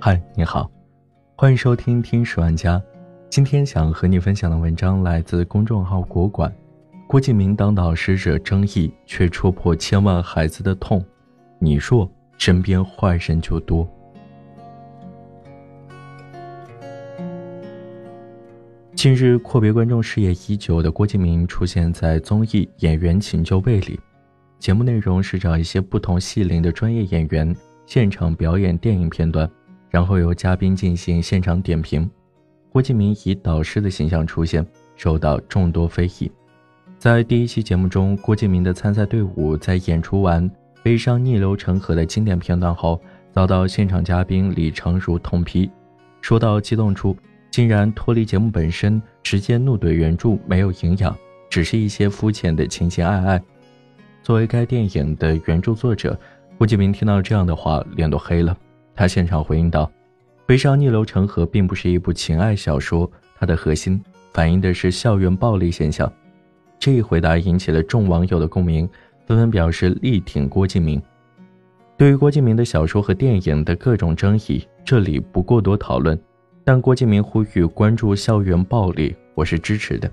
嗨，你好，欢迎收听《听十万家》。今天想和你分享的文章来自公众号“国馆”。郭敬明当导师惹争议，却戳破千万孩子的痛。你弱，身边坏人就多。近日，阔别观众视野已久的郭敬明出现在综艺《演员请就位》里。节目内容是找一些不同戏龄的专业演员现场表演电影片段。然后由嘉宾进行现场点评，郭敬明以导师的形象出现，受到众多非议。在第一期节目中，郭敬明的参赛队伍在演出完《悲伤逆流成河》的经典片段后，遭到现场嘉宾李成儒痛批，说到激动处，竟然脱离节目本身，直接怒怼原著没有营养，只是一些肤浅的情情爱爱。作为该电影的原著作者，郭敬明听到这样的话，脸都黑了。他现场回应道：“《悲伤逆流成河》并不是一部情爱小说，它的核心反映的是校园暴力现象。”这一回答引起了众网友的共鸣，纷纷表示力挺郭敬明。对于郭敬明的小说和电影的各种争议，这里不过多讨论。但郭敬明呼吁关注校园暴力，我是支持的。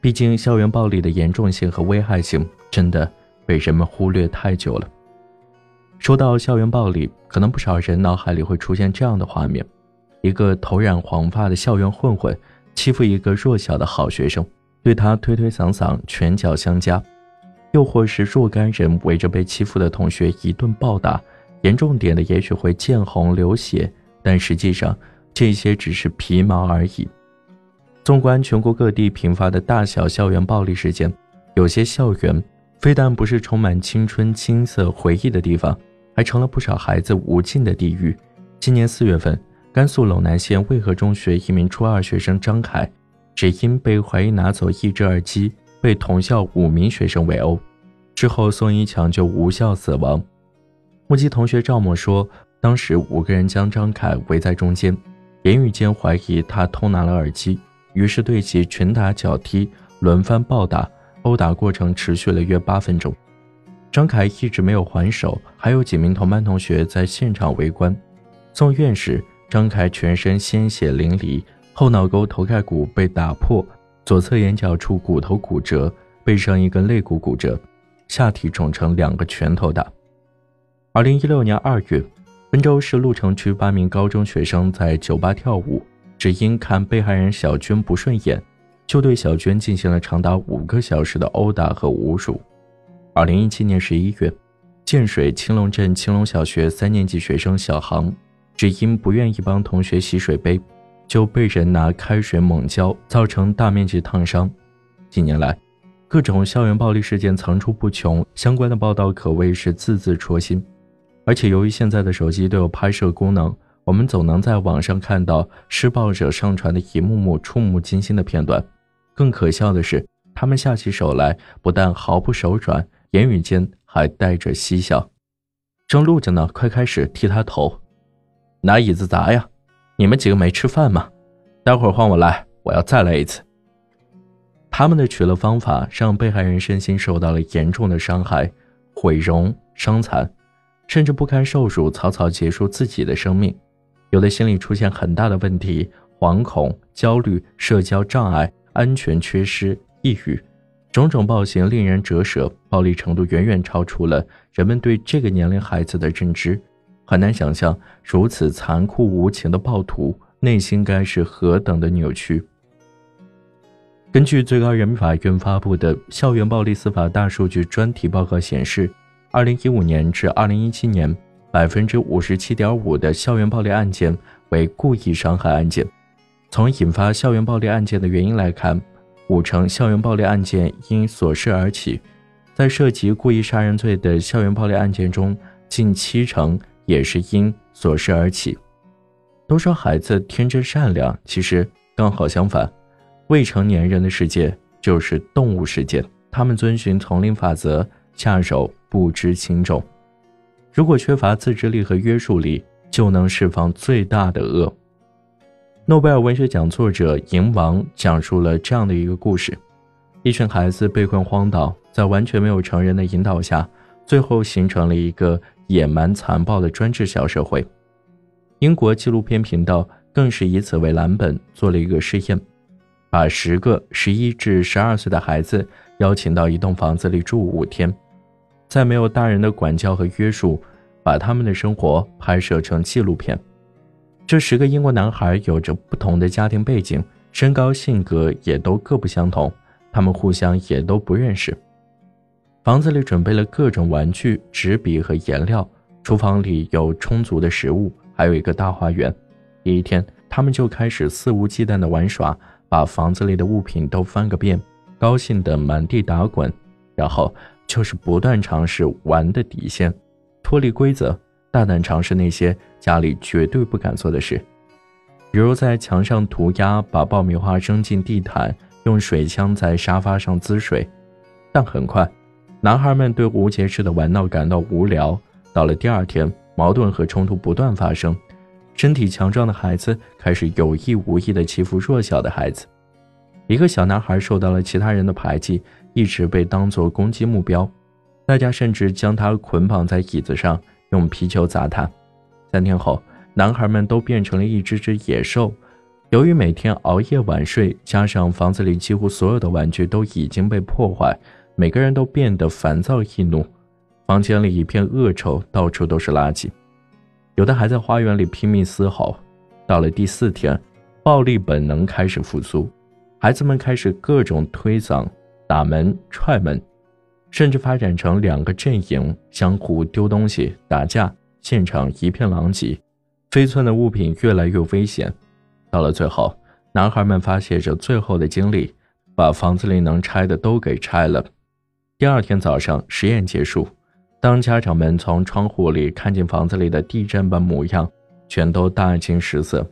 毕竟，校园暴力的严重性和危害性真的被人们忽略太久了。说到校园暴力，可能不少人脑海里会出现这样的画面：一个头染黄发的校园混混欺负一个弱小的好学生，对他推推搡搡，拳脚相加；又或是若干人围着被欺负的同学一顿暴打，严重点的也许会见红流血，但实际上这些只是皮毛而已。纵观全国各地频发的大小校园暴力事件，有些校园非但不是充满青春青涩回忆的地方。还成了不少孩子无尽的地狱。今年四月份，甘肃陇南县渭河中学一名初二学生张凯，只因被怀疑拿走一只耳机，被同校五名学生围殴，之后送医抢救无效死亡。目击同学赵某说，当时五个人将张凯围在中间，言语间怀疑他偷拿了耳机，于是对其拳打脚踢，轮番暴打，殴打过程持续了约八分钟。张凯一直没有还手，还有几名同班同学在现场围观。送院时，张凯全身鲜血淋漓，后脑沟头盖骨被打破，左侧眼角处骨头骨折，背上一根肋骨骨折，下体肿成两个拳头大。二零一六年二月，温州市鹿城区八名高中学生在酒吧跳舞，只因看被害人小娟不顺眼，就对小娟进行了长达五个小时的殴打和侮辱。二零一七年十一月，建水青龙镇青龙小学三年级学生小航，只因不愿意帮同学洗水杯，就被人拿开水猛浇，造成大面积烫伤。近年来，各种校园暴力事件层出不穷，相关的报道可谓是字字戳心。而且，由于现在的手机都有拍摄功能，我们总能在网上看到施暴者上传的一幕幕触目惊心的片段。更可笑的是，他们下起手来不但毫不手软。言语间还带着嬉笑，正录着呢，快开始踢他头，拿椅子砸呀！你们几个没吃饭吗？待会儿换我来，我要再来一次。他们的取乐方法让被害人身心受到了严重的伤害，毁容伤残，甚至不堪受辱，草草结束自己的生命。有的心理出现很大的问题，惶恐、焦虑、社交障碍、安全缺失、抑郁。种种暴行令人折舌，暴力程度远远超出了人们对这个年龄孩子的认知，很难想象如此残酷无情的暴徒内心该是何等的扭曲。根据最高人民法院发布的《校园暴力司法大数据专题报告》显示，二零一五年至二零一七年，百分之五十七点五的校园暴力案件为故意伤害案件。从引发校园暴力案件的原因来看，五成校园暴力案件因琐事而起，在涉及故意杀人罪的校园暴力案件中，近七成也是因琐事而起。都说孩子天真善良，其实刚好相反。未成年人的世界就是动物世界，他们遵循丛林法则，下手不知轻重。如果缺乏自制力和约束力，就能释放最大的恶。诺贝尔文学奖作者银王讲述了这样的一个故事：一群孩子被困荒岛，在完全没有成人的引导下，最后形成了一个野蛮残暴的专制小社会。英国纪录片频道更是以此为蓝本做了一个试验，把十个十一至十二岁的孩子邀请到一栋房子里住五天，在没有大人的管教和约束，把他们的生活拍摄成纪录片。这十个英国男孩有着不同的家庭背景，身高、性格也都各不相同，他们互相也都不认识。房子里准备了各种玩具、纸笔和颜料，厨房里有充足的食物。还有一个大花园。第一天，他们就开始肆无忌惮地玩耍，把房子里的物品都翻个遍，高兴得满地打滚。然后就是不断尝试玩的底线，脱离规则，大胆尝试那些家里绝对不敢做的事，比如在墙上涂鸦，把爆米花扔进地毯，用水枪在沙发上滋水。但很快，男孩们对无节制的玩闹感到无聊。到了第二天。矛盾和冲突不断发生，身体强壮的孩子开始有意无意地欺负弱小的孩子。一个小男孩受到了其他人的排挤，一直被当作攻击目标。大家甚至将他捆绑在椅子上，用皮球砸他。三天后，男孩们都变成了一只只野兽。由于每天熬夜晚睡，加上房子里几乎所有的玩具都已经被破坏，每个人都变得烦躁易怒。房间里一片恶臭，到处都是垃圾。有的还在花园里拼命嘶吼。到了第四天，暴力本能开始复苏，孩子们开始各种推搡、打门、踹门，甚至发展成两个阵营，相互丢东西、打架，现场一片狼藉。飞窜的物品越来越危险。到了最后，男孩们发泄着最后的精力，把房子里能拆的都给拆了。第二天早上，实验结束。当家长们从窗户里看见房子里的地震般模样，全都大惊失色。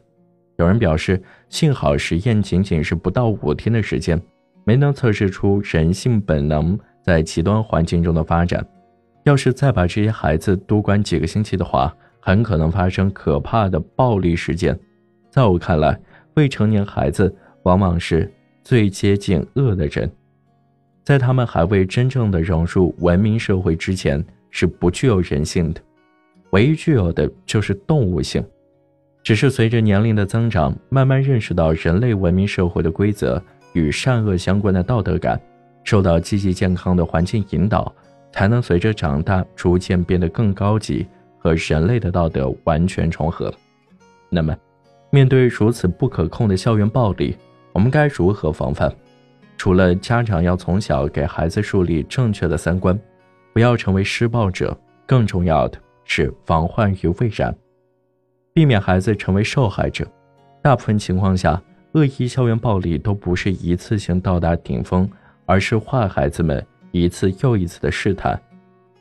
有人表示，幸好实验仅仅是不到五天的时间，没能测试出人性本能在极端环境中的发展。要是再把这些孩子多关几个星期的话，很可能发生可怕的暴力事件。在我看来，未成年孩子往往是最接近恶的人，在他们还未真正的融入文明社会之前。是不具有人性的，唯一具有的就是动物性。只是随着年龄的增长，慢慢认识到人类文明社会的规则与善恶相关的道德感，受到积极健康的环境引导，才能随着长大逐渐变得更高级，和人类的道德完全重合。那么，面对如此不可控的校园暴力，我们该如何防范？除了家长要从小给孩子树立正确的三观。不要成为施暴者，更重要的是防患于未然，避免孩子成为受害者。大部分情况下，恶意校园暴力都不是一次性到达顶峰，而是坏孩子们一次又一次的试探，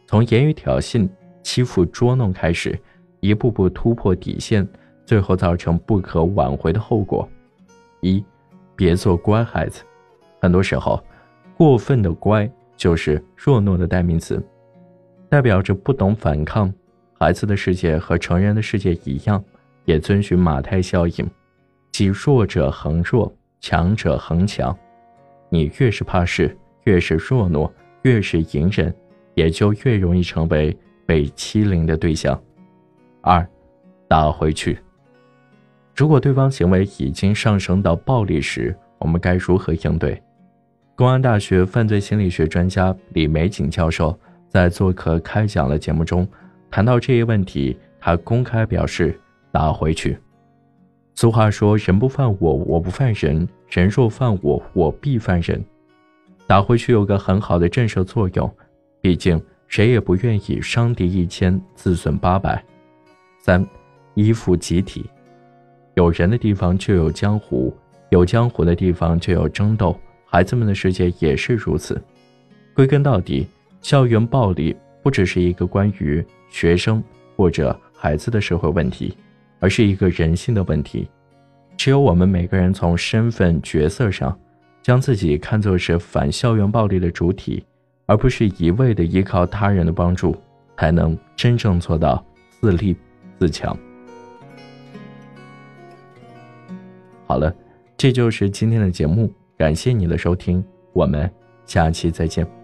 从言语挑衅、欺负、捉弄开始，一步步突破底线，最后造成不可挽回的后果。一，别做乖孩子。很多时候，过分的乖。就是弱懦的代名词，代表着不懂反抗。孩子的世界和成人的世界一样，也遵循马太效应，即弱者恒弱，强者恒强。你越是怕事，越是弱懦，越是隐忍，也就越容易成为被欺凌的对象。二，打回去。如果对方行为已经上升到暴力时，我们该如何应对？公安大学犯罪心理学专家李玫瑾教授在做客开讲的节目中谈到这一问题，他公开表示：“打回去。”俗话说：“人不犯我，我不犯人；人若犯我，我必犯人。”打回去有个很好的震慑作用，毕竟谁也不愿意伤敌一千，自损八百。三，依附集体，有人的地方就有江湖，有江湖的地方就有争斗。孩子们的世界也是如此。归根到底，校园暴力不只是一个关于学生或者孩子的社会问题，而是一个人性的问题。只有我们每个人从身份角色上，将自己看作是反校园暴力的主体，而不是一味的依靠他人的帮助，才能真正做到自立自强。好了，这就是今天的节目。感谢你的收听，我们下期再见。